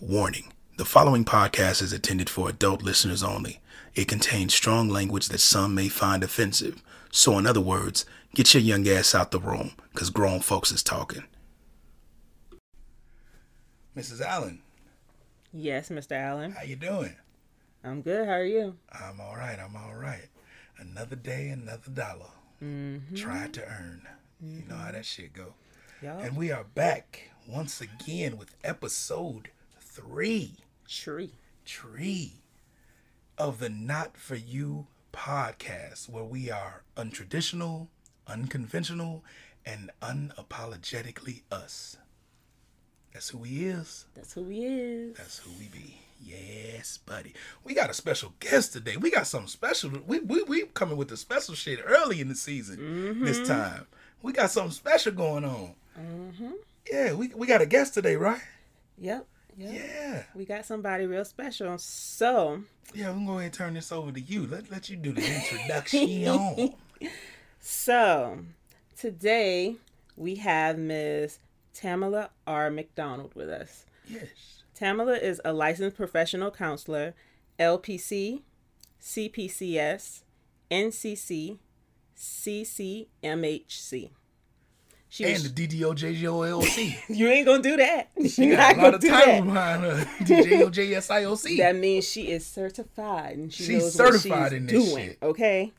Warning the following podcast is intended for adult listeners only. It contains strong language that some may find offensive. So, in other words, get your young ass out the room, because grown folks is talking. Mrs. Allen, Yes, Mr. Allen. how you doing? I'm good. How are you? I'm all right. I'm all right. Another day, another dollar. mm Try to earn. You know how that shit go. Y'all And we are back once again with episode three. tree. tree of the Not For You podcast, where we are untraditional, unconventional, and unapologetically us. That's who he is. That's who he is. That's who we be. Yes, buddy. We got a special guest today. We got something special. We we we coming with the special shit early in the season this mm-hmm. time. We got something special going on. Mm-hmm. Yeah, we we got a guest today, right? Yep. Yep. Yeah. We got somebody real special. So, Yeah, we're gonna go ahead and turn this over to you. Let let you do the introduction. so today we have Ms. Tamala R. McDonald with us. yes. Tamala is a licensed professional counselor, LPC, CPCS, NCC, CCMHC. She And was, the DDOJJOLC. you ain't gonna do that. She You're got a lot of titles behind her. DJOJSIOC. That means she is certified and she She's knows certified what she's in this doing. shit. Okay.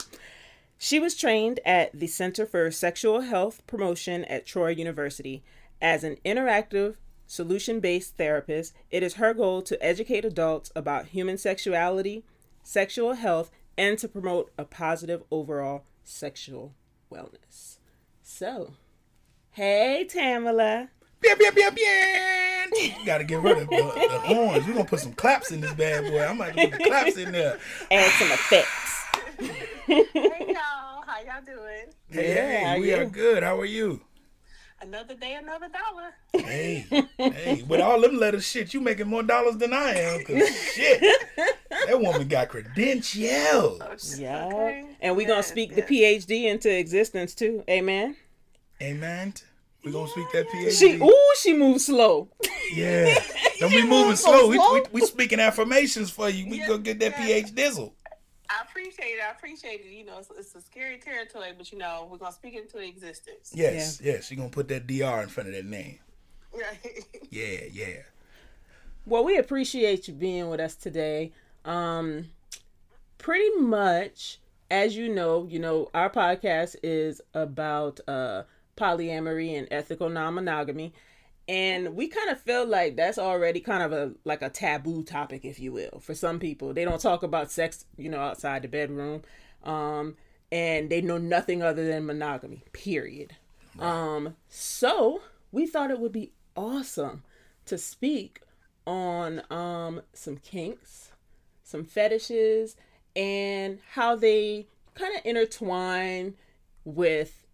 She was trained at the Center for Sexual Health Promotion at Troy University as an interactive solution-based therapist. It is her goal to educate adults about human sexuality, sexual health, and to promote a positive overall sexual wellness. So, hey Tamala. Bia, bia, bia, bia. Gotta get rid of the, the horns. We're gonna put some claps in this bad boy. I'm gonna put the claps in there. Add some effects. Hey y'all, how y'all doing? Hey, Yeah, hey, we are good. How are you? Another day, another dollar. Hey, hey, with all them letters shit, you making more dollars than I am. Cause shit, that woman got credentials. Oh, yeah. Okay. And we're gonna speak yes. the PhD into existence too. Amen. Amen. We gonna speak that PhD. She ooh, she moves slow. Yeah. Don't be moving moves so slow. We, we, we speaking affirmations for you. We Yeah, go get that yeah. PH dizzle. I appreciate it. I appreciate it. You know, it's, it's a scary territory, but you know, we're gonna speak it into existence. Yes, yes. She gonna put that DR in front of that name. Right. Yeah, yeah. Well, we appreciate you being with us today. Um pretty much as you know, you know, our podcast is about uh polyamory and ethical non-monogamy. And we kind of feel like that's already kind of a like a taboo topic, if you will, for some people. They don't talk about sex, you know, outside the bedroom. Um, and they know nothing other than monogamy, period. Um, so we thought it would be awesome to speak on um some kinks, some fetishes, and how they kind of intertwine with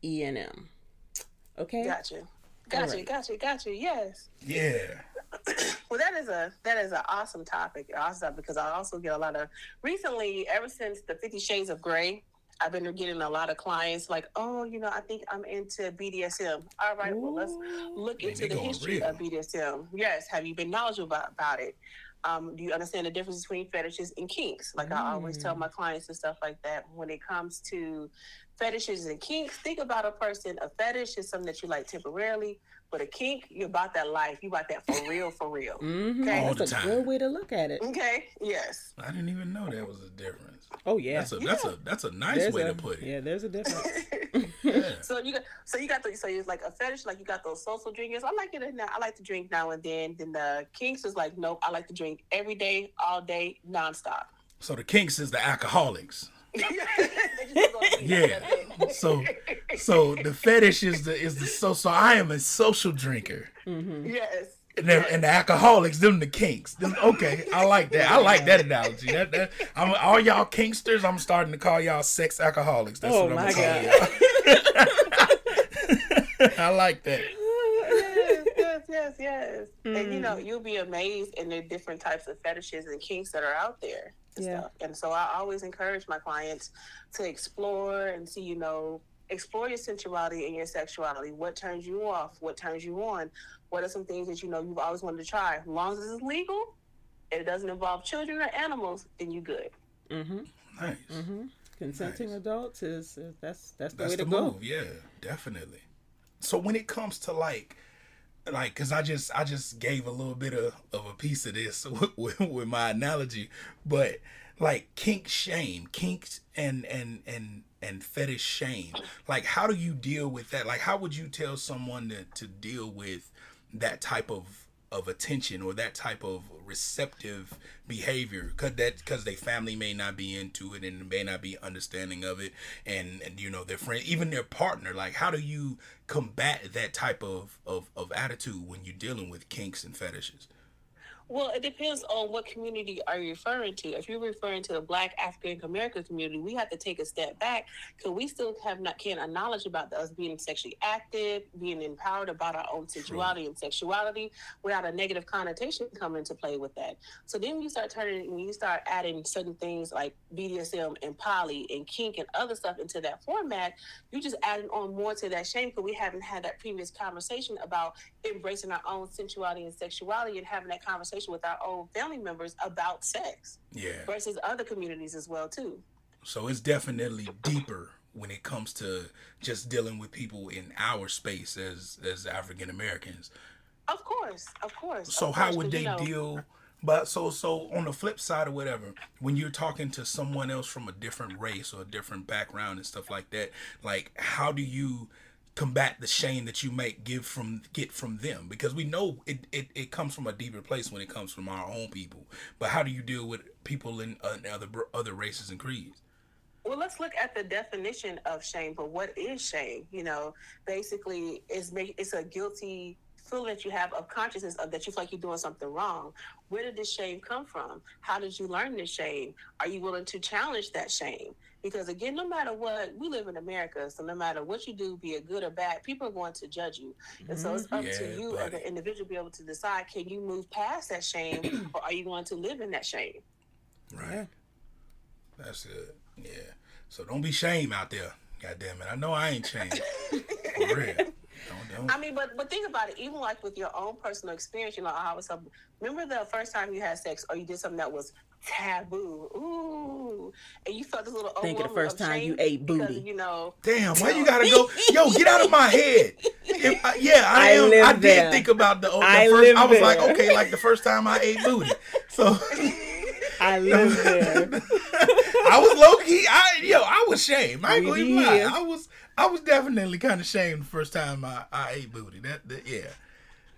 E Got M. Okay. Gotcha. Got you. Got you. Yes. Yeah. Well, that is a that is an awesome topic. Awesome because I also get a lot of recently. Ever since the Fifty Shades of Grey, I've been getting a lot of clients like, oh, you know, I think I'm into BDSM. All right, well, let's look Man, into the history real. of BDSM. Yes, have you been knowledgeable about, about it? Um, do you understand the difference between fetishes and kinks? Like I always tell my clients and stuff like that. When it comes to fetishes and kinks, think about a person. A fetish is something that you like temporarily, but a kink, you're about that life. You about that for real, for real. Mm-hmm. Okay. All That's the a time. good way to look at it. Okay. Yes. I didn't even know that was a difference. Oh yeah. That's a that's a that's a nice There's way a- to put it. Yeah, there's a difference. Yeah. So you got so you got the so it's like a fetish, like you got those social drinkers. I like it now. I like to drink now and then. Then the kinks is like, nope, I like to drink every day, all day, nonstop. So the kinks is the alcoholics. They just go to sleep. Yeah. So so the fetish is the is the so so I am a social drinker. yes. And, then, and the alcoholics, them the kinks. Them, okay, I like that. I like that analogy. That, that I'm all y'all kinksters. I'm starting to call y'all sex alcoholics. That's Oh, what I'm my gonna y'all. I like that. yes, yes, yes, yes. And you know, Mm. you'll be amazed in the different types of fetishes and kinks that are out there and Yeah. stuff. And so I always encourage my clients to explore and see, you know, explore your sensuality and your sexuality. What turns you off? What turns you on? What are some things that you know you've always wanted to try? As long as it's legal, and it doesn't involve children or animals, then you good. Mm-hmm. Nice. Mm-hmm. Consenting Nice. adults is, is that's that's the That's way the to go. move. Yeah, definitely. So when it comes to like, like, cause I just I just gave a little bit of, of a piece of this with, with my analogy, but like kink shame, kinks and and and and fetish shame. Like, how do you deal with that? Like, how would you tell someone to to deal with that type of of attention or that type of receptive behavior because that because their family may not be into it and may not be understanding of it. And and you know their friend even their partner like how do you combat that type of of, of attitude when you're dealing with kinks and fetishes Well, it depends on what community are you referring to. If you're referring to the Black African American community, we have to take a step back because we still have not can't acknowledge about us being sexually active, being empowered about our own sensuality and sexuality without a negative connotation coming into play with that. So then you start turning when you start adding certain things like BDSM and poly and kink and other stuff into that format, you just adding on more to that shame because we haven't had that previous conversation about embracing our own sensuality and sexuality and having that conversation with our own family members about sex yeah versus other communities as well too. so it's definitely deeper when it comes to just dealing with people in our space as as african americans Of course, of course. So of how course, would they you know, deal? But so so on the flip side or whatever, when you're talking to someone else from a different race or a different background and stuff like that, like how do you combat the shame that you might give from get from them? Because we know it, it, it comes from a deeper place when it comes from our own people. But how do you deal with people in, uh, in other other races and creeds? Well, let's look at the definition of shame. But what is shame? You know, basically, it's make it's a guilty feeling that you have of consciousness of that you feel like you're doing something wrong. Where did this shame come from? How did you learn this shame? Are you willing to challenge that shame? Because again, no matter what, we live in America, so no matter what you do, be it good or bad, people are going to judge you. And so it's mm-hmm. up Yeah, to you as an individual to be able to decide: can you move past that shame, or are you going to live in that shame? Right. That's it. Yeah. So don't be shame out there. God damn it. I know I ain't shame. For real. Don't, don't. I mean, but but think about it. Even like with your own personal experience, you know, I always tell, remember the first time you had sex or you did something that was taboo, ooh, and you felt this little Think of the overwhelming first time you shame ate because, booty. You know, Damn, why you gotta go? Yo, get out of my head. If I- yeah, I, I am. live I did there. think about the, oh, the I first. live I was like, okay, like the first time I ate booty. So I live there. I was low key. I yo, I was shamed. I ain't gonna even lie. I was. I was definitely kind of shamed the first time I, I ate booty. That, that yeah.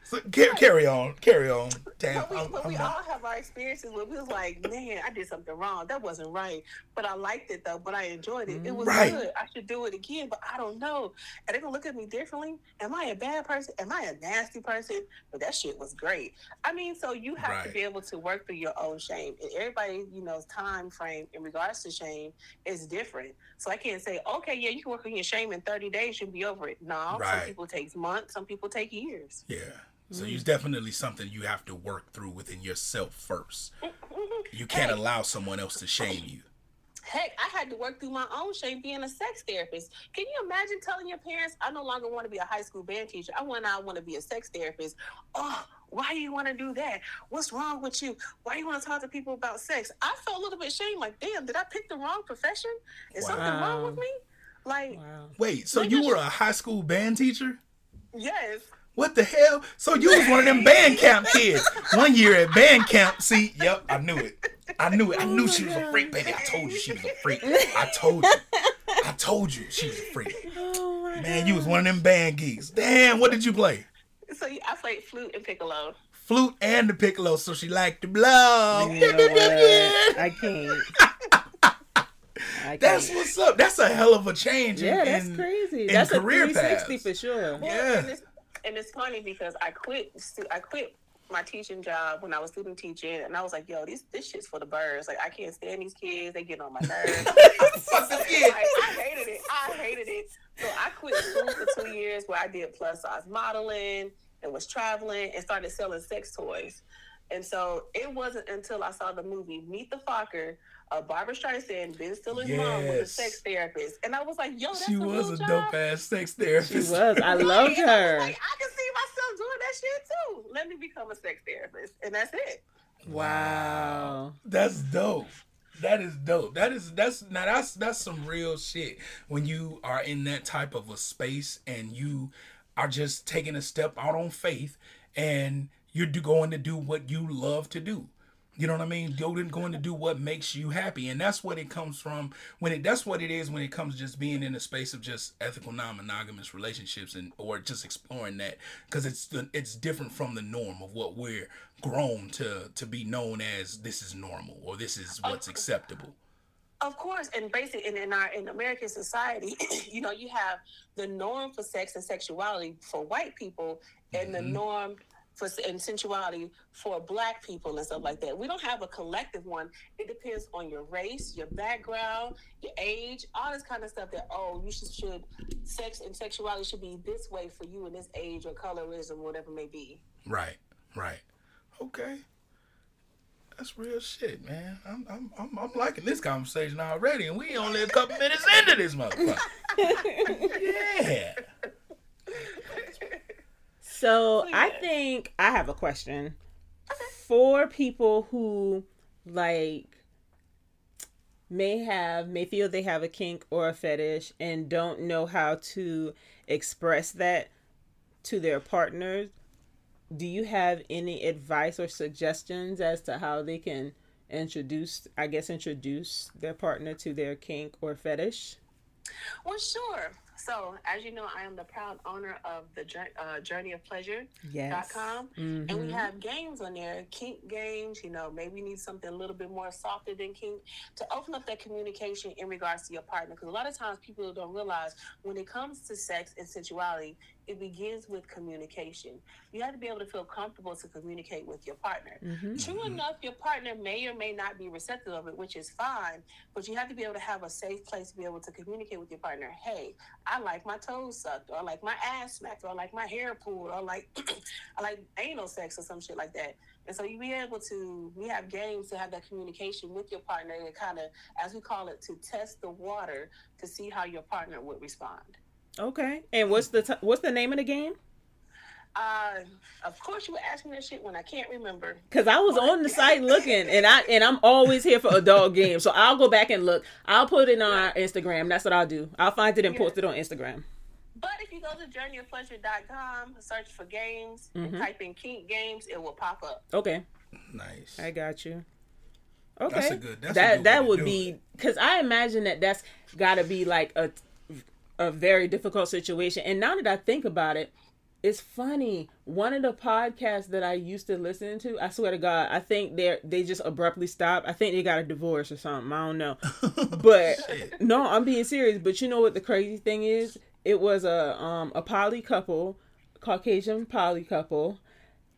So ca- carry on, carry on. Damn, but we, I'm, but I'm we not- all have our experiences where we was like, man, I did something wrong. That wasn't right, but I liked it though. But I enjoyed it. It was mm-hmm. Right. good. I should do it again, but I don't know. And they're gonna look at me differently. Am I a bad person? Am I a nasty person? But that shit was great. I mean, so you have to be able to work through your own shame. And everybody, you know, time frame in regards to shame is different. So I can't say, okay, yeah, you can work on your shame in 30 days, you'll be over it. No, some people takes months, some people take years. Yeah. So mm. it's definitely something you have to work through within yourself first. You can't Hey. allow someone else to shame you. Heck, I had to work through my own shame being a sex therapist. Can you imagine telling your parents, I no longer want to be a high school band teacher. I want I want to be a sex therapist. Oh, why do you want to do that? What's wrong with you? Why do you want to talk to people about sex? I felt a little bit shame, like, damn, did I pick the wrong profession? Is something wrong with me? Like, Wow. Wait, so you were a high school band teacher? yes. What the hell? So you was one of them band camp kids. One year at band camp. See, yep, I knew it. I knew it. I knew she was a freak, baby. I told you she was a freak. I told you. I told you she was a freak. Oh my Man, you was one of them band geeks. Damn, what did you play? So I played flute and piccolo. Flute and the piccolo, so she liked to blow. You know what? I can't. I That's can't. what's up. That's a hell of a change. in- Yeah, that's crazy. in That's a career 360 paths. for sure. Well, Yeah. And it's, funny because I quit. I quit my teaching job when I was student teaching, and I was like, "Yo, this this shit's for the birds. Like, I can't stand these kids. They get on my nerves. Fuck the kid. like, I hated it. I hated it. So I quit school for two years, where I did plus size modeling and was traveling and started selling sex toys. And so it wasn't until I saw the movie Meet the Focker, uh, Barbra Streisand, Ben Stiller's mom, was a sex therapist, and I was like, "Yo, that's She a was real a job. dope ass sex She therapist. was. I Right, loved and I was her. like, I can see myself doing that shit too. Let me become a sex therapist, and that's it. Wow. That's dope. That is dope. That is that's now that's that's some real shit. When you are in that type of a space and you are just taking a step out on faith and you're going to do what you love to do. You know what I mean? You're going to do what makes you happy, and that's what it comes from. When it that's what it is when it comes to just being in a space of just ethical non-monogamous relationships and or just exploring that because it's the, it's different from the norm of what we're grown to to be known as. This is normal or this is what's acceptable. Of course, and basically, in, in our in American society, you know, you have the norm for sex and sexuality for white people, and the Mhm. norm for and sensuality for black people and stuff like that. We don't have a collective one. It depends on your race, your background, your age, all this kind of stuff. That oh, you should should sex and sexuality should be this way for you in this age or colorism, whatever it may be. Right, right. Okay. That's real shit, man. I'm, I'm, I'm, I'm liking this conversation already, and we only a couple minutes into this motherfucker. yeah. So So, I think I have a question for people who like may have may feel they have a kink or a fetish and don't know how to express that to their partners. Do you have any advice or suggestions as to how they can introduce, I guess, introduce their partner to their kink or fetish? Well, sure. So, as you know, I am the proud owner of the uh, Journey of Pleasure. Yes. com, and we Mhm. have games on there, kink games. You know, maybe you need something a little bit more softer than kink to open up that communication in regards to your partner. Because a lot of times people don't realize when it comes to sex and sensuality, it begins with communication. You have to be able to feel comfortable to communicate with your partner. Mhm. True enough, your partner may or may not be receptive of it, which is fine, but you have to be able to have a safe place to be able to communicate with your partner. Hey, I like my toes sucked, or I like my ass smacked, or I like my hair pulled, or like I like anal sex or some shit like that. And so you be able to, we have games to have that communication with your partner and kind of, as we call it, to test the water to see how your partner would respond. Okay. And what's the t- what's the name of the game? Uh, of course, you were asking that shit when I can't remember. Cause I was on the site looking, and I and I'm always here for adult games, so I'll go back and look. I'll put it on our Instagram. That's what I'll do. I'll find it and post it on Instagram. But if you go to journeyofpleasure.com, search for games, Mhm. and type in kink games, it will pop up. Okay, Nice. I got you. Okay, That's a good- that's a that good that way to would do be because I imagine that that's got to be like a a very difficult situation. And now that I think about it, it's funny. One of the podcasts that I used to listen to, I swear to God, I think they they just abruptly stopped. I think they got a divorce or something. I don't know. But no, I'm being serious. But you know what the crazy thing is? It was a um a poly couple, Caucasian poly couple.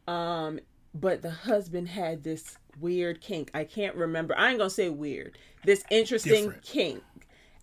Um, but the husband had this weird kink. I can't remember. I ain't gonna say weird. This interesting Different. kink.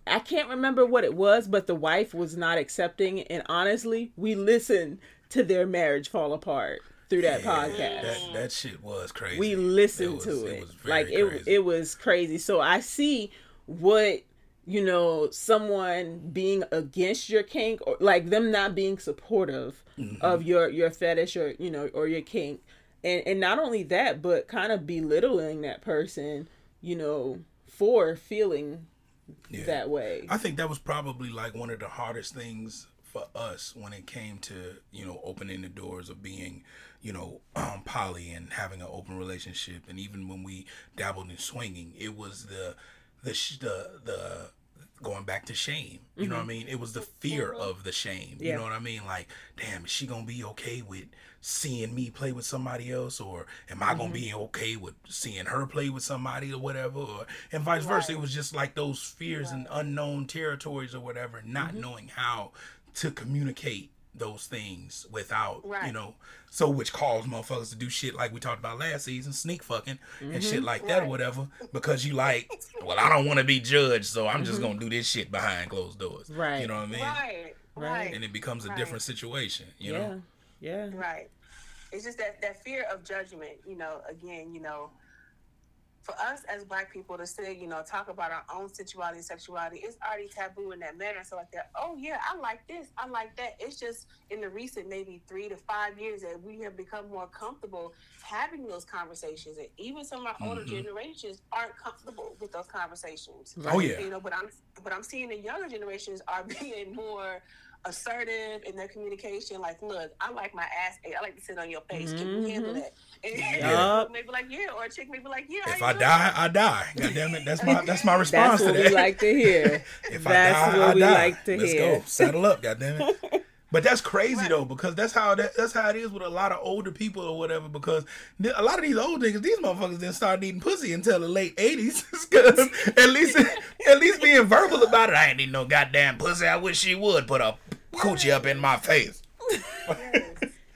I can't remember what it was, but the wife was not accepting. And honestly, we listened to their marriage fall apart through that Yeah, podcast That, that shit was crazy. we listened was- to it, was very like it crazy. it was crazy so i see what you know someone being against your kink or like them not being supportive Mm-hmm. of your your fetish or you know or your kink and and not only that but kind of belittling that person you know for feeling Yeah. that way I think that was probably like one of the hardest things for us when it came to you know opening the doors of being you know um, poly and having an open relationship and even when we dabbled in swinging it was the the sh- the the going back to shame. You know what mm-hmm. i mean? It was the fear mm-hmm. of the shame. You know what i mean? Like damn is she gonna be okay with seeing me play with somebody else? Or am i gonna be mm-hmm. okay with seeing her play with somebody or whatever? Or and vice versa it was just like those fears and unknown territories or whatever not knowing how to communicate those things without you know so which caused motherfuckers to do shit like we talked about last season sneak fucking and shit mm-hmm. like that or whatever because you like well i don't want to be judged so i'm just mm-hmm. gonna do this shit behind closed doors Right. you know what i mean Right, Right. right, and it becomes a Right. different situation you yeah know yeah right. it's just that that fear of judgment. You know, again, you know, for us as black people to say, you know, talk about our own sexuality and sexuality, it's already taboo in that manner. So like that, oh yeah, I like this, I like that. It's just in the recent maybe three to five years that we have become more comfortable having those conversations. And even some of our older Mm-hmm. generations aren't comfortable with those conversations. Oh, yeah. You know, but I'm but I'm seeing the younger generations are being more assertive in their communication. Like, look, I like my ass. I like to sit on your face. Can you handle Mhm. that? And maybe like yeah, or a chick maybe like yeah. If how I die, I die. God damn it, that's my that's my response That's what to that. we like to hear. if That's I die, what I we die. like to Let's hear. go. Saddle up, goddamn it. But that's crazy Right. though, because that's how that, that's how it is with a lot of older people or whatever. Because a lot of these old niggas, these motherfuckers didn't start eating pussy until the late eighties. Because at least at least being verbal about it. I ain't eating no goddamn pussy. I wish she would put a coochie up in my face.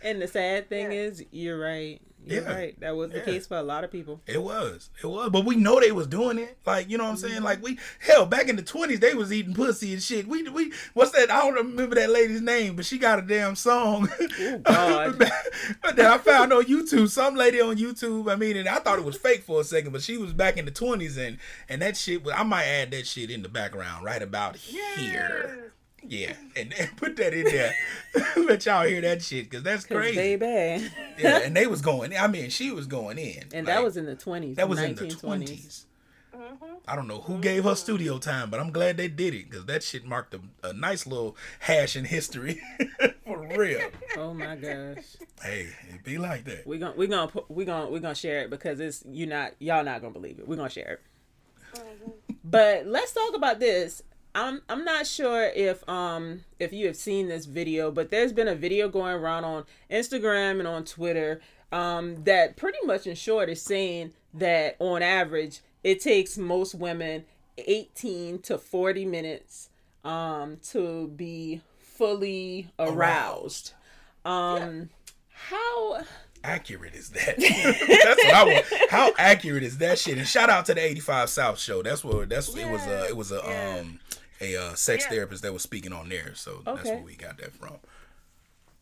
And the sad thing Yeah. is, you're right. You're Yeah. right. That was the Yeah. case for a lot of people. It was. It was. But we know they was doing it. Like, you know what I'm saying? Mm-hmm. Like we hell, back in the twenties they was eating pussy and shit. We we what's that? I don't remember that lady's name, but she got a damn song. Oh, God. but then I found on YouTube, some lady on YouTube, I mean, and I thought it was fake for a second, but she was back in the twenties and and that shit was I might add that shit in the background right about here. Yeah. And, and put that in there. Let y'all hear that shit, cause that's 'Cause crazy. baby. Yeah, and they was going I mean, she was going in. and Like, that was in the 20s. that was in the twenties. Mm-hmm. I don't know who gave her studio time, but I'm glad they did it because that shit marked a, a nice little hash in history for real. Oh my gosh. Hey, it be like that. We're gonna we're gonna we're gonna we're gonna share it because it's you not y'all not gonna believe it. We're gonna share it. But let's talk about this. I'm I'm not sure if um if you have seen this video, but there's been a video going around on Instagram and on Twitter um that pretty much in short is saying that on average it takes most women 18 to 40 minutes um to be fully aroused. Um how Accurate is that? that's what I want. How accurate is that shit? And shout out to the 85 South show. That's what that's it was. A, it was a Yeah. um a uh, sex Yeah. therapist that was speaking on there. So that's where we got that from.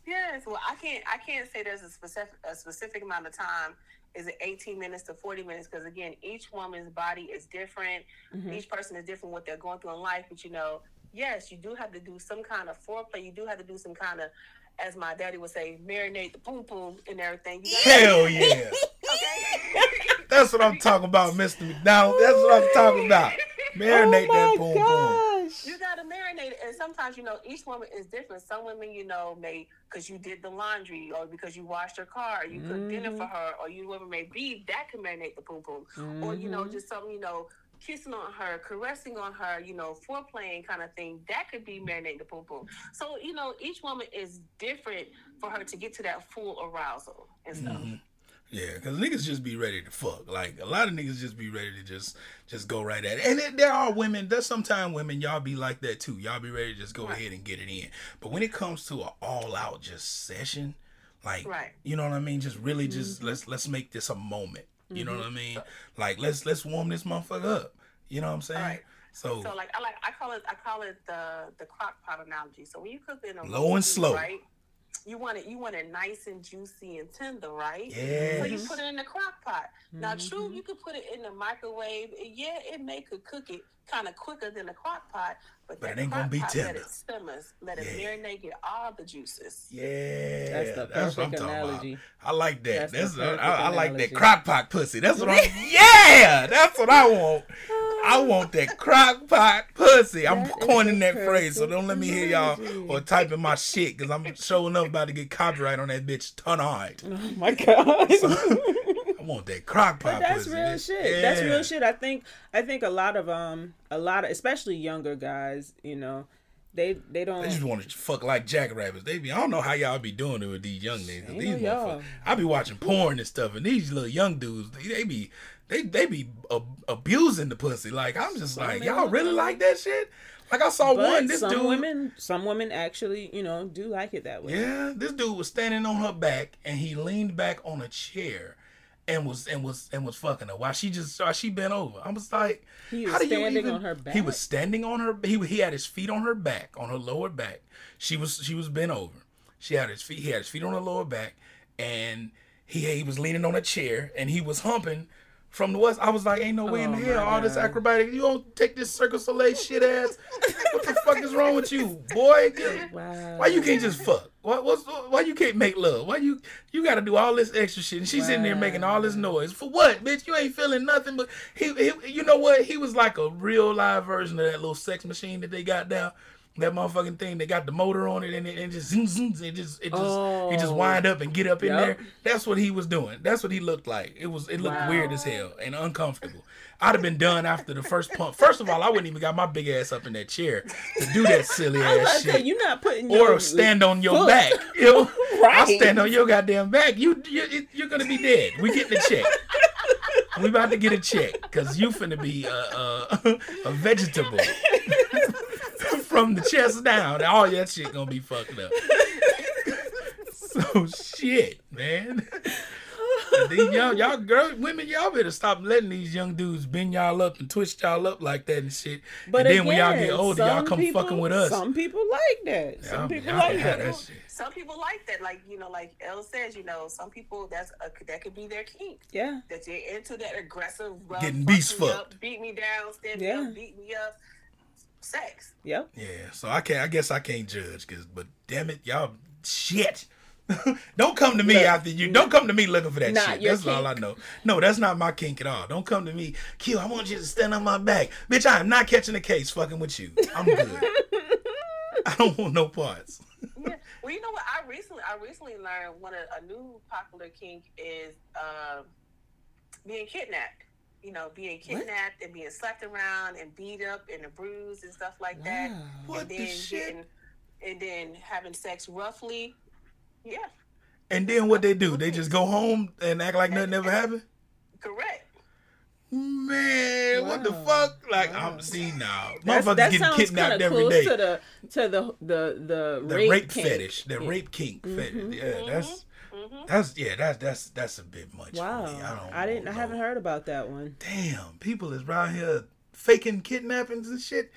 Yes, well, I can't. I can't say there's a specific a specific amount of time. Is it 18 minutes to 40 minutes? Because again, each woman's body is different. Each person is different what they're going through in life. But you know, yes, you do have to do some kind of foreplay. You do have to do some kind of, as my daddy would say, marinate the poom poom and everything. You gotta- Hell yeah. That's what I'm talking about, Mr. McDonald. That's what I'm talking about. Marinate oh that my boom boom. gosh. You gotta marinate it, and sometimes you know each woman is different. Some women, you know, may because you did the laundry, or because you washed her car, or you cooked dinner for mm-hmm. her, or you women may be that can marinate the poom poom, or you know, mm-hmm. just something you know, kissing on her, caressing on her, you know, foreplaying kind of thing. That could be marinating the poom poom. So you know, each woman is different for her to get to that full arousal and stuff. Mm-hmm. Yeah, because niggas just be ready to fuck. Like a lot of niggas just be ready to just just go right at it. And then there are women. There's sometimes women y'all be like that too. Y'all be ready to just go ahead and get it in. But when it comes to an all out just session, like Right. you know what I mean, just really mm-hmm. just let's let's make this a moment. You know mm-hmm. what I mean? Like let's let's warm this motherfucker up. You know what I'm saying? Right. So, So like I like I call it I call it the the crock pot analogy. So when you cook in a Low and slow. right? You want it you want it nice and juicy and tender, right? So you put it in the crock pot. Now, mm-hmm. true, you could put it in the microwave. Yeah, it may could cook it kind of quicker than the crock pot, but, But that it ain't gonna crock be pot, tender. Let it simmers, let it marinate, get all the juices. Yeah, That's the what I'm talking analogy. about. I like that. That's the That's, I, perfect I like that analogy. crock pot pussy. That's what I'm. yeah, that's what I want. I want that crock pot pussy. I'm That coining that phrase, so don't let me hear y'all or typing my shit because I'm showing up about to get copyright on that bitch tonight. Oh my god. I want that crock pot But that's pussy. real shit. That's real shit. I think I think a lot of um a lot of especially younger guys, you know, they they don't They just want to fuck like jackrabbits. They be I don't know how y'all be doing it with these young niggas. These no I be watching porn and stuff, and these little young dudes, they, they be they they be ab- abusing the pussy. Like I'm just like, y'all really like that shit? Like I saw but one. This some dude, women some women actually, you know, do like it that way. yeah, this dude was standing on her back, and he leaned back on a chair. And was and was and was fucking her while she just while she bent over. I was like, He was how do you standing even- on her He was standing on her. He he had his feet on her back, on her lower back. She was she was bent over. She had his feet. He had his feet on her lower back, and he he was leaning on a chair and he was humping from the west. I was like, ain't no way in Oh the my hell all this acrobatic. You don't take this Cirque Soleil shit ass. what the fuck is wrong with you, boy? Wow. Why you can't just fuck? Why, what's, why you can't make love? Why you you got to do all this extra shit? And she's sitting there making all this noise for what, bitch? You ain't feeling nothing. But he, he, you know what? He was like a real live version of that little sex machine that they got down. That motherfucking thing, they got the motor on it, and it, it just zoom, zoom, it just, it just, it just Oh. wind up and get up in Yep. there. That's what he was doing. That's what he looked like. It was, it looked Wow. weird as hell and uncomfortable. I'd have been done after the first pump. First of all, I wouldn't even got my big ass up in that chair to do that silly I ass to say, shit you're not putting your or stand on your foot. back. You know, I Right. stand on your goddamn back. You, you you're gonna be dead. We getting a check. we about to get a check because you finna be a, a, a vegetable from the chest down. All that shit gonna be fucked up. so shit, man. These young, y'all girl, women, y'all better stop letting these young dudes bend y'all up and twist y'all up like that and shit. But and then when y'all get older, y'all come people- fucking with us. Some people like that. Some Y'all- people y'all like that. that shit. Some people like that, like you know, like Elle says, you know, some people that's a, that could be their kink. Yeah. That they're into that aggressive, rough, Getting beast me up, fucked. beat me down, stand Yeah. me up, beat me up, sex. Yep. Yeah, so I can't. I guess I can't judge, cause but damn it, y'all shit. don't come to me Look, after you. Don't come to me looking for that shit. your That's all I know. No, that's not my kink at all. Don't come to me, Q. I want you to stand on my back, bitch. I am not catching a case fucking with you. I'm good. I don't want no parts. Yeah. Well, you know what? I recently, I recently learned one of a new popular kink is uh, being kidnapped. You know, being kidnapped and being slapped around and beat up and bruised and stuff like that. What and the then shit? getting, and then having sex roughly. Yeah, And then what they do? They just go home and act like nothing ever happened. correct. Man, what the fuck? Like Wow. I'm seeing now, That's, motherfuckers that getting kidnapped kinda every close day. to the to the the the, the rape, rape, kink. fetish, the Yeah. rape kink fetish. Mhm. Yeah, that's hmm that's yeah, that's that's that's a bit much Wow. I don't. I didn't. I haven't heard about that one. Damn, people is around here faking kidnappings and shit.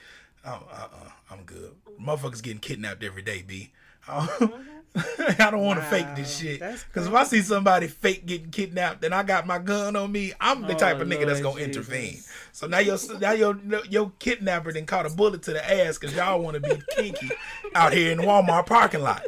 Oh, uh, uh, I'm good. Motherfuckers getting kidnapped every day, b. I don't want to fake this shit. Because if I see somebody fake getting kidnapped and I got my gun on me, I'm the Oh, type of nigga that's gonna Jesus. intervene. So now your now your your kidnapper then caught a bullet to the ass because y'all want to be kinky out here in Walmart parking lot.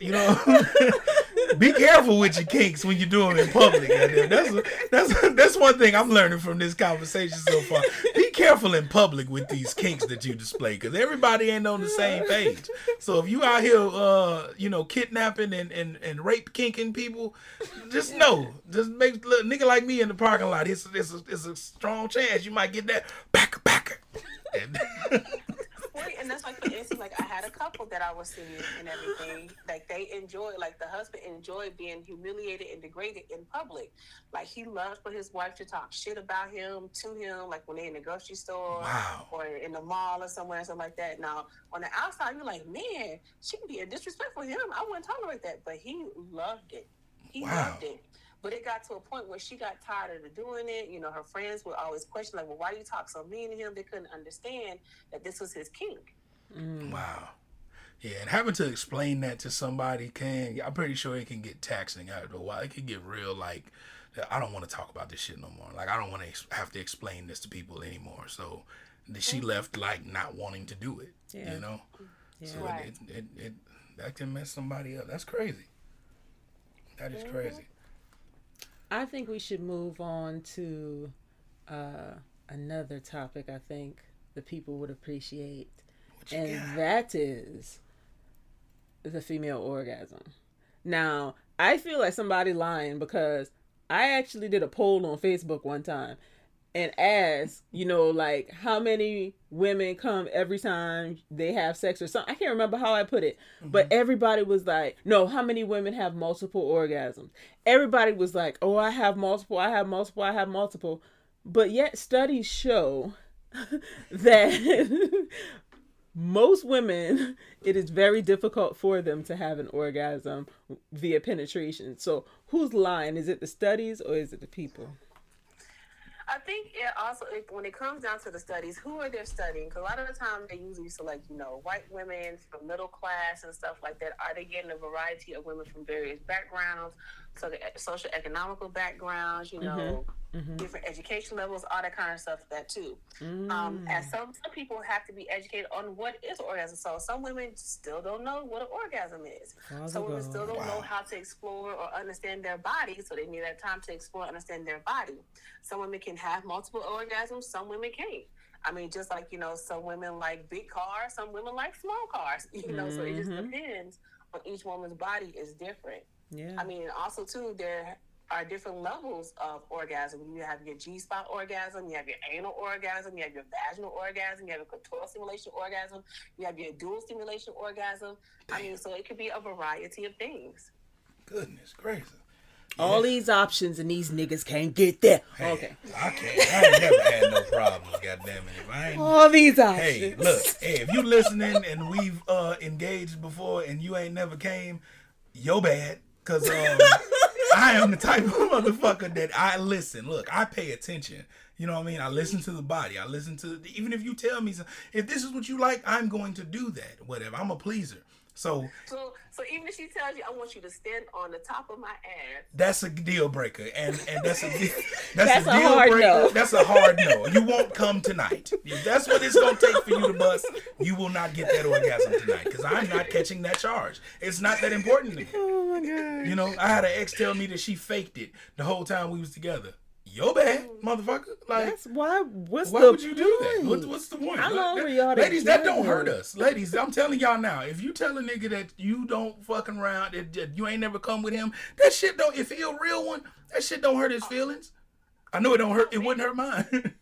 You know, be careful with your kinks when you do them in public. That's that's that's one thing I'm learning from this conversation so far. Be careful in public with these kinks that you display, because everybody ain't on the same page. So if you out here, uh, you know, kidnapping and, and, and rape kinking people, just know, just make look, nigga like me in the parking lot. It's it's a, it's a strong chance you might get that back back. And that's like for instance, like I had a couple that I was seeing and everything. Like they enjoy, like the husband enjoyed being humiliated and degraded in public. Like he loved for his wife to talk shit about him to him, like when they in the grocery store Wow. or in the mall or somewhere something like that. Now on the outside, you're like, man, she can be a disrespectful to him. I wouldn't tolerate that, but he loved it. He Wow. loved it. But it got to a point where she got tired of doing it. You know, her friends would always question, like, well, why do you talk so mean to him? They couldn't understand that this was his kink. Mm. Wow. Yeah, and having to explain that to somebody can, I'm pretty sure it can get taxing after a while. It can get real, like, I don't want to talk about this shit no more. Like, I don't want to ex- have to explain this to people anymore. So she left, like, not wanting to do it, Yeah. you know? So Yeah. Right. it, it, it, it, that can mess somebody up. That's crazy. That is crazy. I think we should move on to uh, another topic. I think the people would appreciate, and got? that is the female orgasm. Now, I feel like somebody lying because I actually did a poll on Facebook one time and ask, you know, like how many women come every time they have sex or something. I can't remember how I put it, mm-hmm. but everybody was like, no, how many women have multiple orgasms? Everybody was like, oh, I have multiple, I have multiple, I have multiple. But yet studies show that most women it is very difficult for them to have an orgasm via penetration so who's lying is it the studies or is it the people I think it also it, when it comes down to the studies, who are they studying? Because a lot of the time they usually select, you know, white women from middle class and stuff like that. Are they getting a variety of women from various backgrounds, so the social economical backgrounds, you know, Mhm. different education levels, all that kind of stuff. That too. Mm. Um, and some some people have to be educated on what is orgasm. So some women still don't know what an orgasm is. Father Some women still don't Wow. know how to explore or understand their body, so they need that time to explore and understand their body. Some women can have multiple orgasms, some women can't. I mean, just like, you know, some women like big cars, some women like small cars, you know, so it just Mhm. depends on each woman's body is different. Yeah. I mean, also too, there are different levels of orgasm. You have your G spot orgasm, you have your anal orgasm, you have your vaginal orgasm, you have your clitoral stimulation orgasm, you have your dual stimulation orgasm. I mean, so it could be a variety of things. Goodness gracious. All these options and these niggas can't get there. Hey, Okay. I can't. I ain't never had no problems. Goddamn it. If I ain't, All these options. hey, look. Hey, if you listening and we've uh engaged before and you ain't never came, yo bad. Cause um, I am the type of motherfucker that I listen. Look, I pay attention. You know what I mean? I listen to the body. I listen to even if you tell me some, if this is what you like, I'm going to do that. Whatever. I'm a pleaser. So So, so even if she tells you, I want you to stand on the top of my ass, that's a deal breaker, and and that's a deal, that's, That's a a deal hard breaker. no. That's a hard no. You won't come tonight. If that's what it's gonna take for you to bust, you will not get that orgasm tonight because I'm not catching that charge. It's not that important to me. Oh my god. You know, I had an ex tell me that she faked it the whole time we was together. Yo bad, motherfucker. Like That's why. What's why the would you do that? What, what's the point? How Look, long that- were y'all Ladies, that don't hurt us. Ladies, I'm telling y'all now. If you tell a nigga that you don't fucking around, that, that you ain't never come with him, that shit don't. If he a real one, that shit don't hurt his feelings. I know it don't hurt. It wouldn't hurt mine.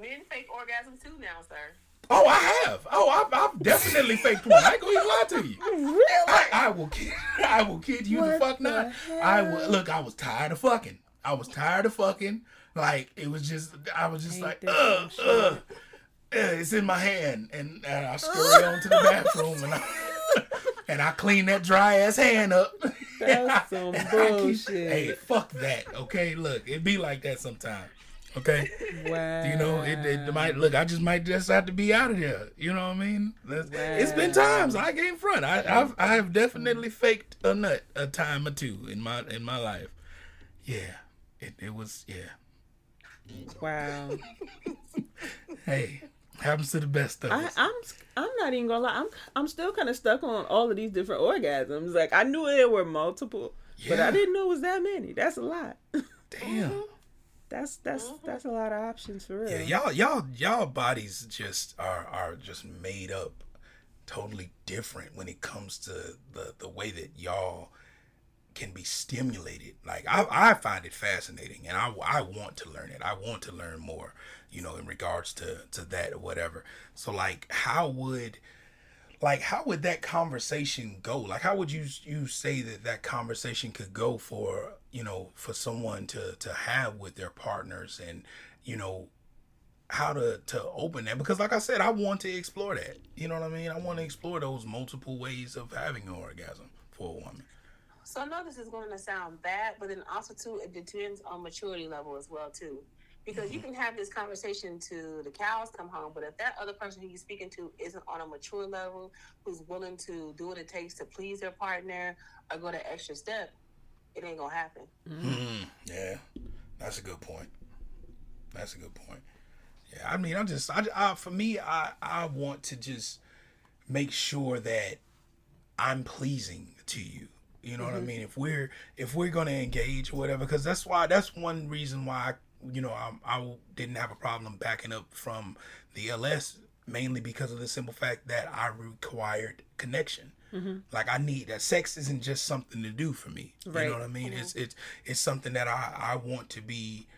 men fake orgasm too now, sir. oh, I have. Oh, I've, I've definitely faked one. I ain't gonna even lie to you. Really? I, I will kid. I will kid you the fuck the not. I will look. I was tired of fucking. I was tired of fucking. Like it was just. I was just like, ugh, uh, it's in my hand, and, and I scurry on to the bathroom, and I and I clean that dry ass hand up. That's some I keep- bullshit. hey, fuck that. Okay, look, it be like that sometimes. Okay, Wow. you know, it, it might look. I just might just have to be out of here. You know what I mean? That's- It's been times I gave front. I I've, I have definitely faked a nut a time or two in my in my life. Yeah, it it was yeah. Wow. Hey, happens to the best of I, us. I'm I'm not even gonna lie. I'm I'm still kind of stuck on all of these different orgasms. Like I knew there were multiple, but I didn't know it was that many. That's a lot. Damn. Mm-hmm. That's that's mm-hmm. that's a lot of options for real. Yeah, y'all, y'all, y'all bodies just are are just made up totally different when it comes to the the way that y'all can be stimulated. Like I, I find it fascinating, and I, I want to learn it. I want to learn more, you know, in regards to to that or whatever. So like, how would like how would that conversation go like how would you you say that that conversation could go for you know for someone to to have with their partners and you know how to to open that because like i said i want to explore that you know what i mean i want to explore those multiple ways of having an orgasm for a woman So I know this is going to sound bad, but then also too, it depends on maturity level as well too, because you can have this conversation to the cows come home, but if that other person who you're speaking to isn't on a mature level, who's willing to do what it takes to please their partner or go the extra step, it ain't gonna happen. Mm, yeah, that's a good point. That's a good point. Yeah, I mean, I'm just, I, I for me, I, I want to just make sure that I'm pleasing to you. You know what I mm-hmm. mean? If we're if we're gonna engage or whatever, because that's why that's one reason why I, you know I, I didn't have a problem backing up from the LS mainly because of the simple fact that I required connection. Mm-hmm. Like I need that. Sex isn't just something to do for me. You know what I mean? Mm-hmm. It's it's it's something that I I want to be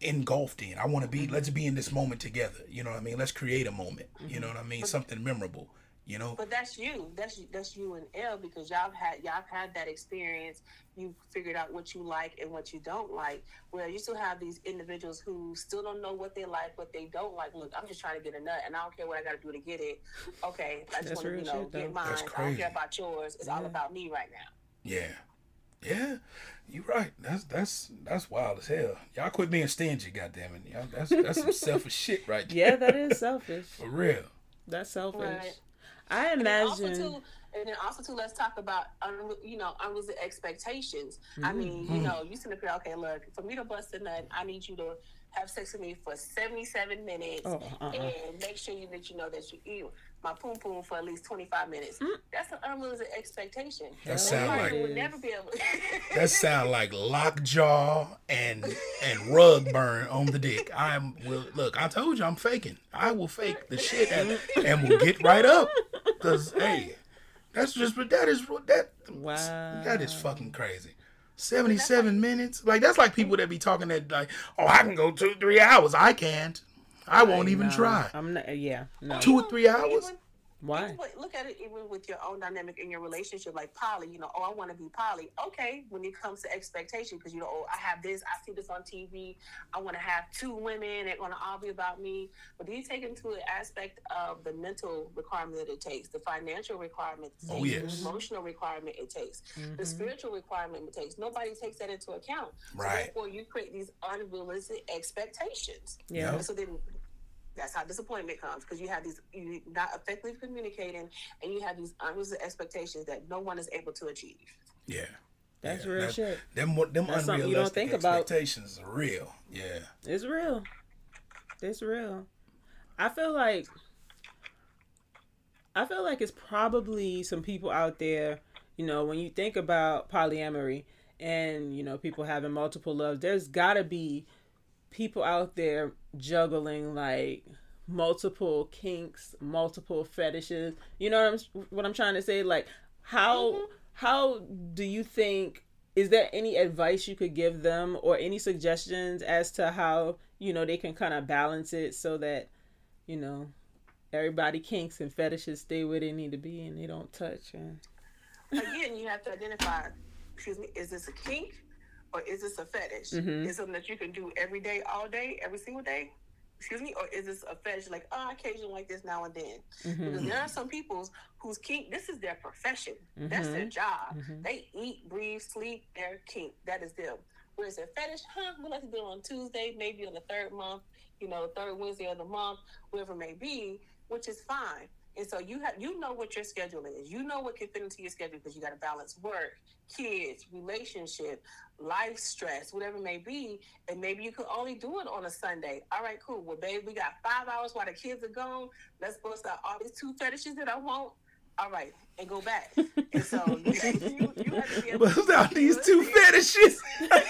engulfed in. I want to be. Let's be in this moment together. You know what I mean? Let's create a moment. You know what I mean? Something memorable. You know? But that's you. That's that's you and L because y'all have had y'all had that experience. You figured out what you like and what you don't like. Where you still have these individuals who still don't know what they like, what they don't like. Look, I'm just trying to get a nut, and I don't care what I got to do to get it. Okay, I just want to you know shit, get mine. That's I don't care about yours. It's all about me right now. Yeah. Yeah, you're right. That's that's that's wild as hell. Y'all quit being stingy, goddamn it. Y'all, that's that's some selfish shit right there. Yeah, that is selfish. For real. That's selfish. Right. I And then also imagine. too, and then also too, let's talk about un, you know unrealistic expectations. I Mm-hmm. mean, you know, you sit up here, okay, look, for me to bust a nut, I need you to have sex with me for seventy seven minutes, Oh, uh-uh. and make sure you that you know that you eat my poom poom for at least twenty five minutes. Mm. That's an unrealistic expectation. That sound like- would never be able. That sound like lockjaw and and rug burn on the dick. I'm will look. I told you I'm faking. I will fake the shit and and will get right up. Cause hey, that's just but that is that Wow. that is fucking crazy. Seventy seven minutes. Like that's like people that be talking that like, oh, I can go two three hours. I can't. I won't even try. I'm not. Yeah. No. Two or three hours. Why? But look at it even with your own dynamic in your relationship, like poly. You know, oh, I want to be poly. Okay, when it comes to expectation, because you know, oh, I have this, I see this on TV. I want to have two women. They're going to all be about me. But do you take into an aspect of the mental requirement that it takes, the financial requirement, it Oh, takes, yes. the emotional requirement it takes, Mm-hmm. the spiritual requirement it takes? Nobody takes that into account. So Right. therefore, you create these unrealistic expectations. Yeah. So then that's how disappointment comes because you have these you not effectively communicating and you have these unrealistic expectations that no one is able to achieve. Yeah. That's Yeah, real that- shit. Them them That's something you don't unrealistic think about. expectations are real. Yeah. It's real. It's real. I feel like I feel like it's probably some people out there, you know, when you think about polyamory and, you know, people having multiple loves, there's got to be people out there juggling like multiple kinks, multiple fetishes. You know what I'm what I'm trying to say like how mm-hmm. how do you think is there any advice you could give them or any suggestions as to how you know they can kind of balance it so that you know everybody kinks and fetishes stay where they need to be and they don't touch and Again, you have to identify. Excuse me. Is this a kink or is this a fetish? Mhm. Is something that you can do every day, all day, every single day? Excuse me, or is this a fetish like oh, occasionally like this now and then? Mm-hmm. Because there are some people whose kink this is their profession. Mm-hmm. That's their job. Mm-hmm. They eat, breathe, sleep their kink. That is them. Whereas their fetish, huh? We like to do it on Tuesday, maybe on the third month, you know, third Wednesday of the month, whatever it may be, which is fine. And so you have you know what your schedule is. You know what can fit into your schedule because you got to balance work, kids, relationship, life stress, whatever it may be. And maybe you could only do it on a Sunday. All right, cool. Well, babe, we got five hours while the kids are gone. Let's bust out all these two fetishes that I want. All right, and go back. And so you, you, you have to be able Bust out these two fetishes. you got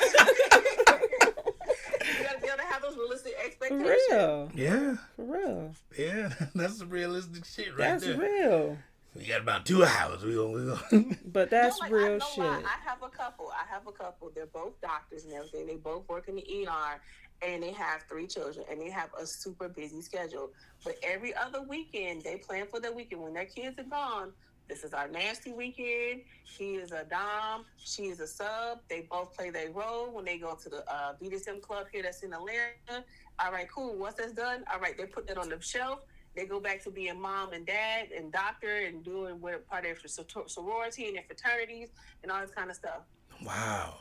to be able to have those realistic expectations. for real yeah. for real Yeah. That's the realistic shit right that's there. That's real We got about two hours. We gonna, we gonna but that's no, like, real I, shit lie. I have a couple. I have a couple. They're both doctors and everything. They both work in the ER, and they have three children, and they have a super busy schedule. But every other weekend, they plan for the weekend when their kids are gone. This is our nasty weekend. He is a dom. She is a sub. They both play their role when they go to the uh, BDSM club here that's in Atlanta. All right, cool. Once that's done, all right, they put that on the shelf. They go back to being mom and dad and doctor and doing what part of their sor- sorority and their fraternities and all this kind of stuff. Wow.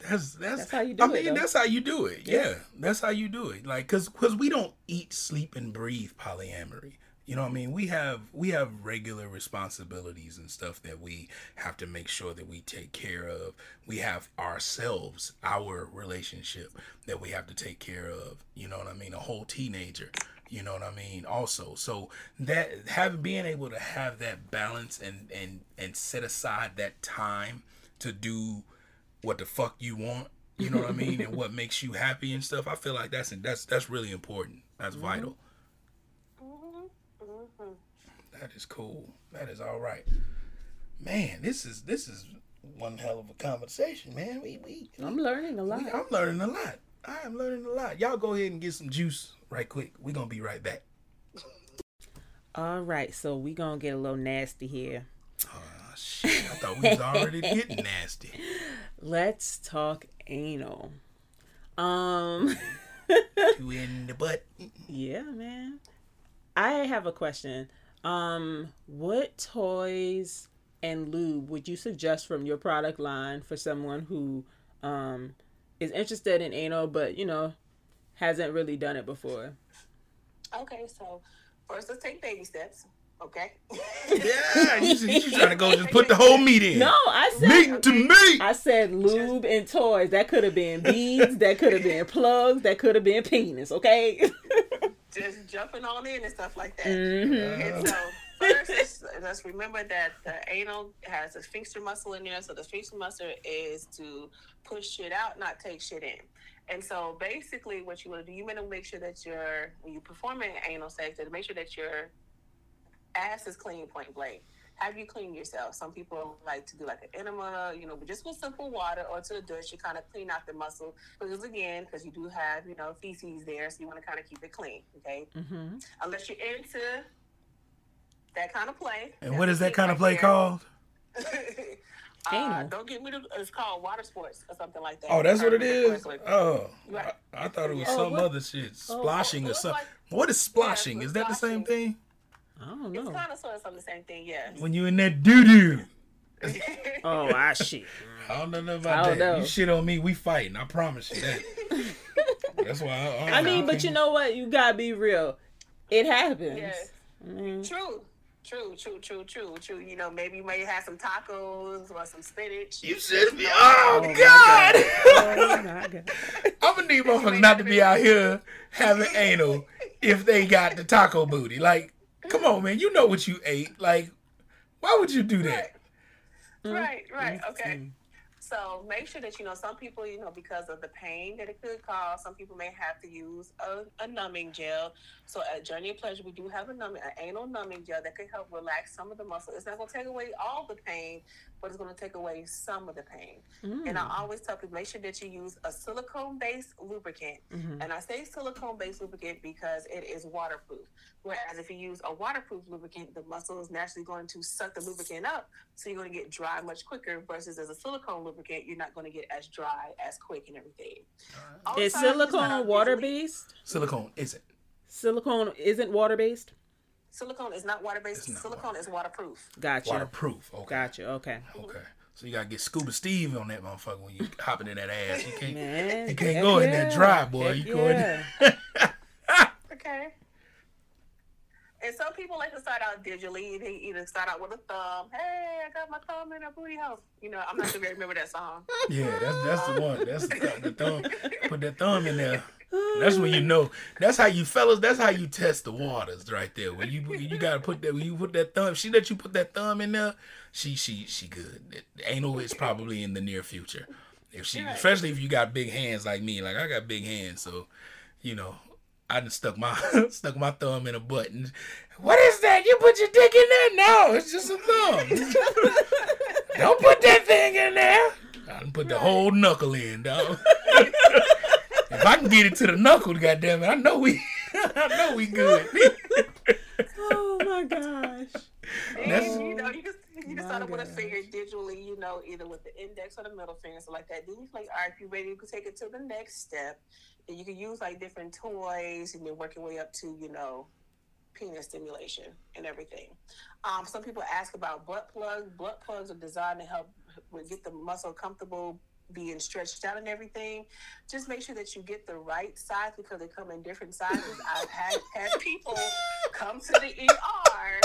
That's that's, That's how you do I it, mean, though. that's how you do it. Yeah. that's how you do it. Like, cause, cause we don't eat, sleep, and breathe polyamory. You know what I mean? We have we have regular responsibilities and stuff that we have to make sure that we take care of. We have ourselves, our relationship that we have to take care of. You know what I mean? A whole teenager. You know what I mean? Also, so that having being able to have that balance and and and set aside that time to do what the fuck you want. You know what I mean, and what makes you happy and stuff. I feel like that's that's that's really important. That's vital. Mm-hmm. Mm-hmm. That is cool. That is all right. Man, this is this is one hell of a conversation, man. We we, i'm learning a lot we I'm learning a lot. I am learning a lot. Y'all go ahead and get some juice right quick. We're gonna be right back. all right so we gonna get a little nasty here Oh shit. I thought we was already getting nasty. let's talk anal um You in the butt. Yeah, man. I have a question. Um, what toys and lube would you suggest from your product line for someone who um, is interested in anal, but you know hasn't really done it before? Okay, so first let's take baby steps. Okay. yeah, you, you trying to go just put the whole meat in. No, I said meat to meat. I said lube and toys. That could have been beads. that could have been plugs. That could have been penis. Okay. just jumping on in and stuff like that. Mm-hmm. And so first, let's, let's remember that the anal has a sphincter muscle in there. So the sphincter muscle is to push shit out, not take shit in. And so basically, what you want to do, you want to make sure that you're when you performing anal sex, to make sure that your ass is clean, point blank. Have you clean yourself? Some people like to do like an enema, you know, but just with simple water or to the douche, you kind of clean out the muscle. Because again, because you do have, you know, feces there, so you want to kind of keep it clean, okay? Mm-hmm. Unless you're into that kind of play. And what is that kind of play called? uh, don't get me to. It's called water sports or something like that. Oh, that's what it is. Oh, Right. I, I thought it was Oh, some what- other shit, Oh, splashing it or something. like- What is splashing? Yeah, Is that the same thing? I don't know. It's kind of sort of something the same thing, yes. When you in that doo doo. Oh, I shit. I don't know nothing I about don't that. know. You shit on me, we fighting. I promise you that. That's why. I, I mean, but you know what? You gotta be real. It happens. Yes. Mhm. True. True, true, true, true, true. You know, maybe you may have some tacos or some spinach. You should be. Oh, Oh, my God. Oh my god. I'm gonna need motherfuckers not to be out here having anal if they got the taco booty. Like, come on, man. You know what you ate. Like, why would you do that? Right, right, mm-hmm. okay. So make sure that you know some people, you know, because of the pain that it could cause, some people may have to use a, a numbing gel. So at Journey of Pleasure, we do have a numbing, an anal numbing gel that can help relax some of the muscle. It's not going to take away all the pain, but it's going to take away some of the pain. And I always tell people make sure that you use a silicone-based lubricant. Mhm. And I say silicone-based lubricant because it is waterproof. Whereas if you use a waterproof lubricant, the muscle is naturally going to suck the lubricant up, so you're going to get dry much quicker. Versus as a silicone lubricant, you're not going to get as dry as quick and everything. All Is the time, it's not silicone water based? Silicone isn't. Silicone isn't water based. Silicone is not water-based. Silicone water- is waterproof. Gotcha. Waterproof. Okay. Gotcha. Okay. Okay. So you gotta get Scuba Steve on that motherfucker when you hopping in that ass. You can't. Man, You can't heck go in that yeah. dry, boy. Heck You go in yeah. there. Okay. And some people like to start out digitally. They either start out with a thumb. Hey, I got my thumb in a booty hole. You know, I'm not sure if you remember that song. Yeah, that's that's the one. That's the, the thumb. Put that thumb in there. That's when you know. That's how you fellas. That's how you test the waters right there. When you you gotta put that. When you put that thumb. She let you put that thumb in there. She she she good. Anal is probably in the near future. If she, Right. especially if you got big hands like me. Like I got big hands, so you know. I just stuck my stuck my thumb in a button. What is that? You put your dick in there? No, it's just a thumb. Don't put that thing in there. I done put the whole knuckle in, dog. if I can get it to the knuckle, goddamn it, I know we, I know we good. Oh my gosh. That's- And, you know, you can you can My start off with a gosh. finger digitally, you know, either with the index or the middle finger, so like that. Then you like, all right, if you're ready, you can take it to the next step. You can use like different toys and then work your way up to, you know, penis stimulation and everything. Um, some people ask about butt plugs. Butt plugs are designed to help get the muscle comfortable being stretched out and everything. Just make sure that you get the right size because they come in different sizes. I've had, had people come to the ER.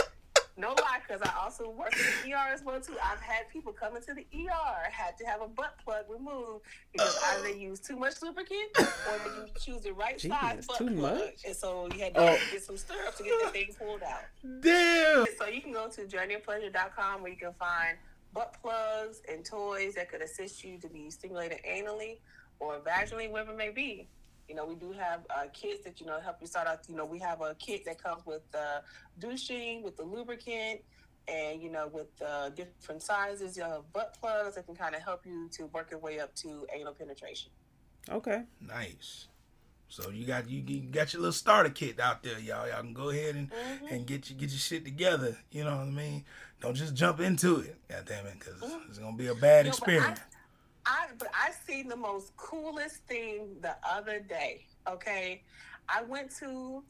No lie, because I also work in the ER as well too. I've had people come into the ER had to have a butt plug removed because either they use too much lubricant or they choose the right size Jesus, butt too plug, much? and so you had to Oh. get some stirrups to get the thing pulled out. Damn. So you can go to journeyofpleasure.com where you can find butt plugs and toys that could assist you to be stimulated anally or vaginally, wherever it may be. You know, we do have uh, kits that, you know, help you start out. You know, we have a kit that comes with uh, douching, with the lubricant, and, you know, with uh, different sizes of butt plugs that can kind of help you to work your way up to anal penetration. Okay. Nice. So you got you, you got your little starter kit out there, y'all. Y'all can go ahead and, Mhm. and get you get your shit together. You know what I mean? Don't just jump into it. God damn it, because it's gonna be a bad Yo, but I- experience. I but I seen the most coolest thing the other day. Okay, I went to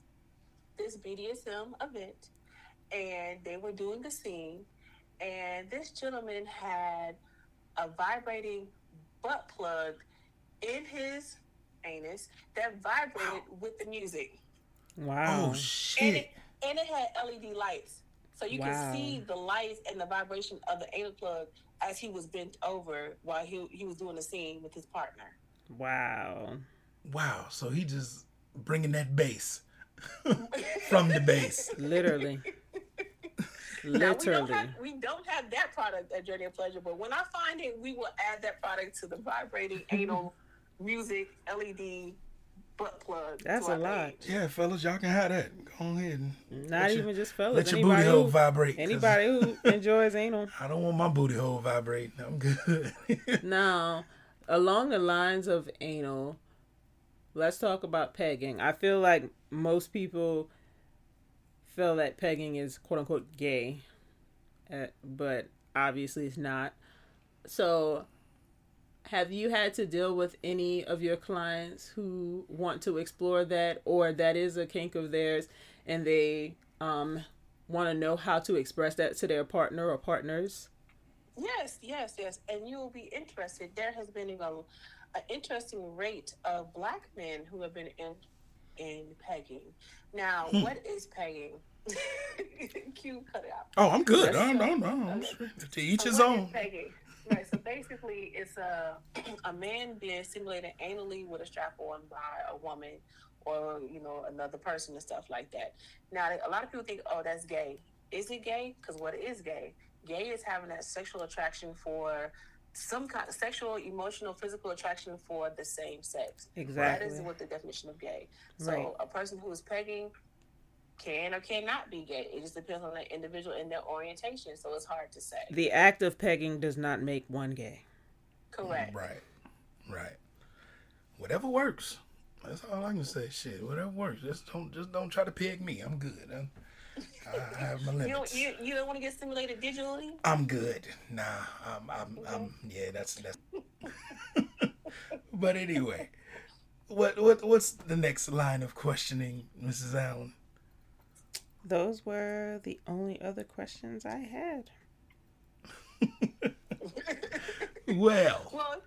this BDSM event, and they were doing a scene, and this gentleman had a vibrating butt plug in his anus that vibrated with the music. Wow. Oh And shit! it, and it had LED lights. So you Wow. can see the lights and the vibration of the anal plug as he was bent over while he, he was doing the scene with his partner. Wow. Wow. So he just bringing that bass from the base. Literally. Now, we don't, Literally. have, we don't have that product at Journey of Pleasure, but when I find it, we will add that product to the vibrating anal music LED butt plug. That's a lot. page. Yeah, fellas, y'all can have that. Go ahead and Not let your- even just fellas. let your anybody booty hole who, vibrate. 'cause anybody who enjoys anal. I don't want my booty hole vibrating. I'm good. Now, along the lines of anal, let's talk about pegging. I feel like most people feel that pegging is quote unquote gay, uh, but obviously it's not. So, have you had to deal with any of your clients who want to explore that or that is a kink of theirs and they um, want to know how to express that to their partner or partners? Yes, yes, yes. And you will be interested. There has been a, an interesting rate of black men who have been in in pegging. Now, Hmm. what is pegging? Q, cut it out. oh, I'm good. That's- No, no, no. I'm straight. To each his own. pegging? Right. So basically, it's a a man being stimulated anally with a strap on by a woman or you know another person and stuff like that. Now, a lot of people think, oh, that's gay. Is it gay? Because what is gay? Gay is having that sexual attraction for some kind of sexual, emotional, physical attraction for the same sex. Exactly. That is what the definition of gay. So Right. a person who is pegging can or cannot be gay. It just depends on the individual and their orientation. So it's hard to say. The act of pegging does not make one gay. Correct. Right. Right. Whatever works. That's all I can say. Shit, whatever works. Just don't just don't try to peg me. I'm good. I'm, I have my You don't, limits. you, you don't want to get stimulated digitally? I'm good. Nah, I'm I'm, mm-hmm. I'm yeah, that's that's But anyway, what what what's the next line of questioning, Mrs. Allen? Those were the only other questions I had. Well, Well,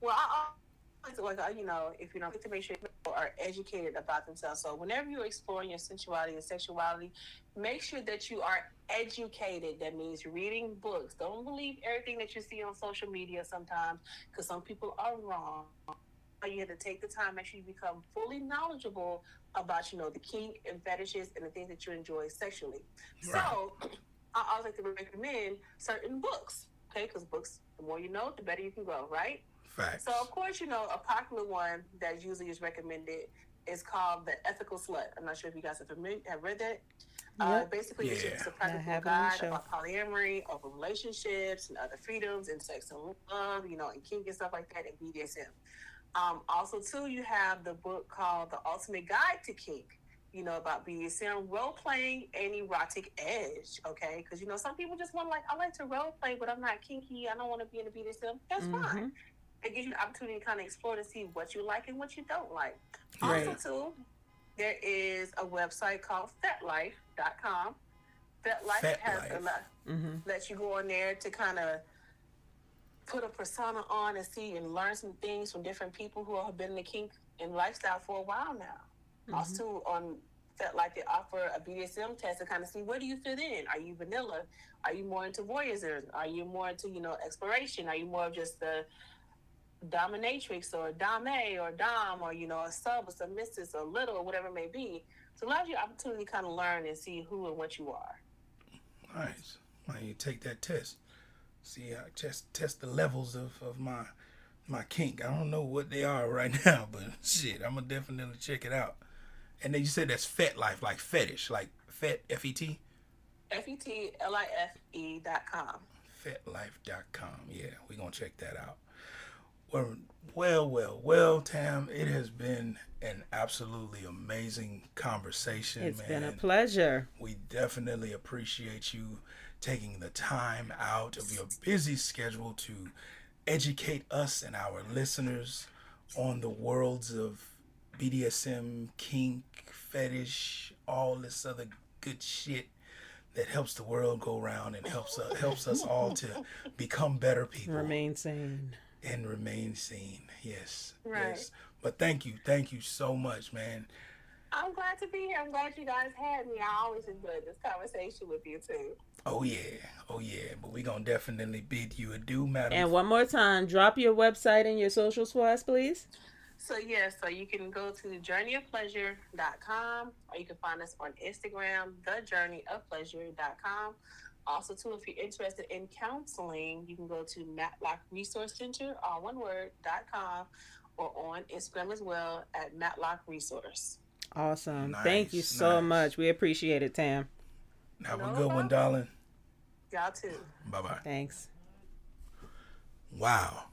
well, I always like you know, if you know, to make sure people are educated about themselves. So whenever you're exploring your sensuality and sexuality, make sure that you are educated. That means reading books. Don't believe everything that you see on social media sometimes, because some people are wrong. You have to take the time make sure you become fully knowledgeable about you know the kink and fetishes and the things that you enjoy sexually. So I always like to recommend certain books. Okay, because books, the more you know, the better you can grow, right? facts. So, of course, you know, a popular one that usually is recommended is called The Ethical Slut. I'm not sure if you guys are familiar, have read that. Uh, basically, it's Yeah. just a I practical have it on the guide about polyamory, open relationships, and other freedoms, and sex and love, you know, and kink and stuff like that, and BDSM. Um, also, too, you have the book called The Ultimate Guide to Kink. You know about BDSM, role playing, and erotic edge. Okay, because you know some people just want like I like to role play, but I'm not kinky. I don't want to be in a BDSM. That's fine Mhm. it gives you the opportunity to kind of explore to see what you like and what you don't like. Right. Also, too, there is a website called FetLife.com. FetLife Fet has Life. a lot, Mhm. lets you go on there to kind of put a persona on and see and learn some things from different people who have been in the kink and lifestyle for a while now. Mm-hmm. Also, on FetLife they offer a BDSM test to kind of see where do you fit in. Are you vanilla? Are you more into voyeurism? Are you more into you know exploration? Are you more of just the dominatrix or dame or dom or you know a sub or submissive or little or whatever it may be. So it allows you opportunity to kind of learn and see who and what you are. Nice. Why don't you take that test? See, I just test the levels of, of my my kink. I don't know what they are right now, but shit, I'm gonna definitely check it out. And then you said that's fet life, like fetish, like fet F E T, F E T L I F E dot com. fetlife.com. Yeah, we're gonna check that out. Well, well, well, well, Tam, it has been an absolutely amazing conversation, It's man. been a pleasure. We definitely appreciate you taking the time out of your busy schedule to educate us and our listeners on the worlds of BDSM, kink, fetish, all this other good shit that helps the world go round and helps uh, helps us all to become better people Remain sane. and remain sane. Yes. Right. Yes. But thank you, thank you so much, man. I'm glad to be here. I'm glad you guys had me. I always enjoyed this conversation with you too. Oh yeah, oh yeah. But we gonna definitely bid you adieu, madam. And one more time, drop your website and your socials for us, please. So yeah, so you can go to journeyofpleasure.com or you can find us on Instagram, thejourneyofpleasure.com. Also, too, if you're interested in counseling, you can go to Matlock Resource Center, all one word, dot com, or on Instagram as well at Matlock Resource. Awesome. Nice, Thank you so nice. much. We appreciate it, Tam. Have a No good one, problem. darling. Y'all too. Bye bye. Thanks. Wow.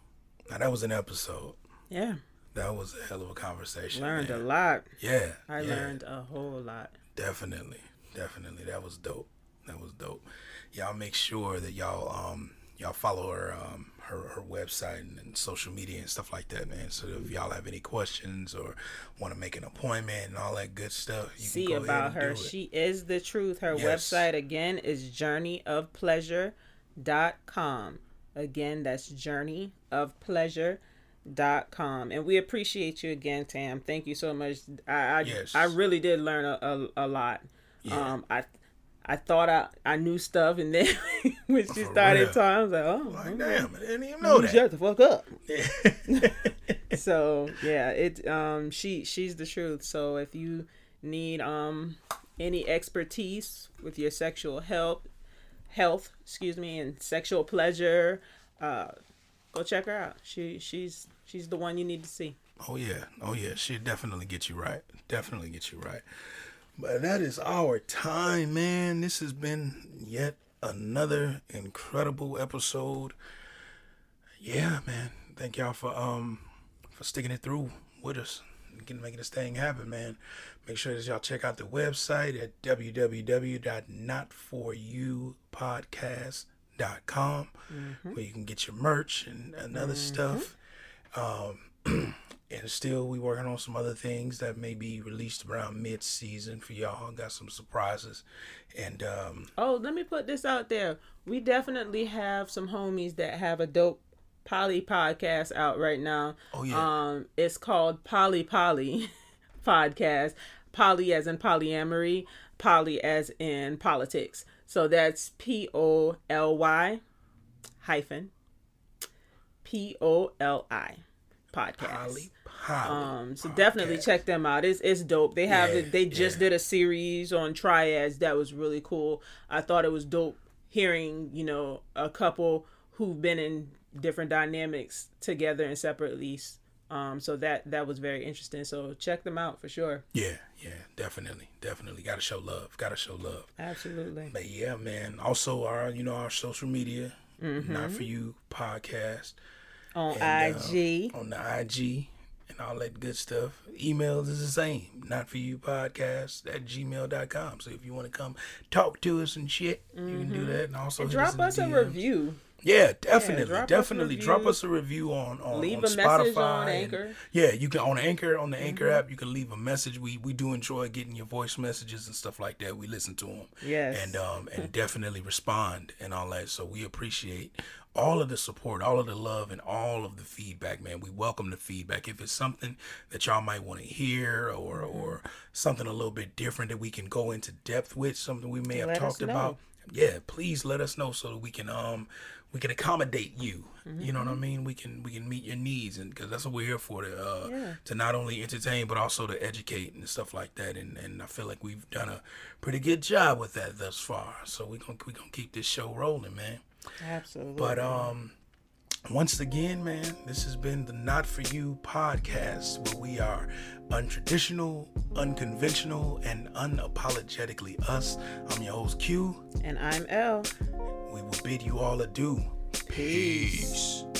Now that was an episode. Yeah. That was a hell of a conversation. Learned a lot. Yeah. I yeah. learned a whole lot. Definitely, definitely. That was dope. That was dope. Y'all make sure that y'all um y'all follow her um her, her website and, and social media and stuff like that, man. So if y'all have any questions or want to make an appointment and all that good stuff, you See can go about her. She is the truth. Her Yes. website again is journeyofpleasure.com. Again, that's journeyofpleasure.com. And we appreciate you again, Tam. Thank you so much. I I, Yes. I really did learn a, a, a lot. Yeah. Um I I thought I, I knew stuff and then when she For started real. talking, I was like, oh, like, damn, I didn't even know that. shut the fuck up. Yeah. so yeah it um she she's the truth so if you need um any expertise with your sexual health health excuse me and sexual pleasure uh go check her out she she's she's the one you need to see Oh yeah, oh yeah, she'll definitely get you right. Definitely get you right. But that is our time, man. This has been yet another incredible episode. Yeah, man. Thank y'all for um for sticking it through with us. and Getting making this thing happen, man. Make sure that y'all check out the website at www.notforyoupodcast.com where you can get your merch and, and other stuff. Um, and still, we working on some other things that may be released around mid-season for y'all. Got some surprises, and um, oh let me put this out there we definitely have some homies that have a dope poly podcast out right now oh yeah, Um, it's called Poly Poli podcast. Poly as in polyamory, poly as in politics. So that's P O L Y hyphen P O L I podcast. Polly, Polly. Um, so definitely check them out. It's it's dope. They have Yeah, it. They just yeah. did a series on triads that was really cool. I thought it was dope hearing you know a couple who've been in different dynamics together and separately. Um, so that that was very interesting. So check them out for sure. Yeah, yeah, definitely, definitely. Got to show love. Got to show love. Absolutely. But yeah, man. Also, our you know our social media, not for you podcast On and, uh, IG. on the IG and all that good stuff. Emails is the same. Not for you podcast at gmail.com. So if you want to come talk to us and shit, you can do that. And also And drop us a DMs. review. Yeah, definitely, drop us definitely. Drop us a review on on, Leave on a message Spotify on Anchor. Mm-hmm. yeah, you can on Anchor on the Anchor app. You can leave a message. We we do enjoy getting your voice messages and stuff like that. We listen to them. Yes. and um and definitely respond and all that. So we appreciate all of the support, all of the love, and all of the feedback, man. We welcome the feedback. If it's something that y'all might want to hear, or Mm-hmm. or something a little bit different that we can go into depth with, something we may have Let talked about, yeah, please let us know so that we can um we can accommodate you. You know what I Mm-hmm. mean? We can we can meet your needs, and because that's what we're here for to uh, Yeah. to not only entertain but also to educate and stuff like that. And and I feel like we've done a pretty good job with that thus far. So we gonna we gonna keep this show rolling, man. Absolutely. But um, once again, man, this has been the Not For You podcast, where we are untraditional, unconventional, and unapologetically us. I'm your host Q. and I'm L. We will bid you all adieu. Peace. Peace.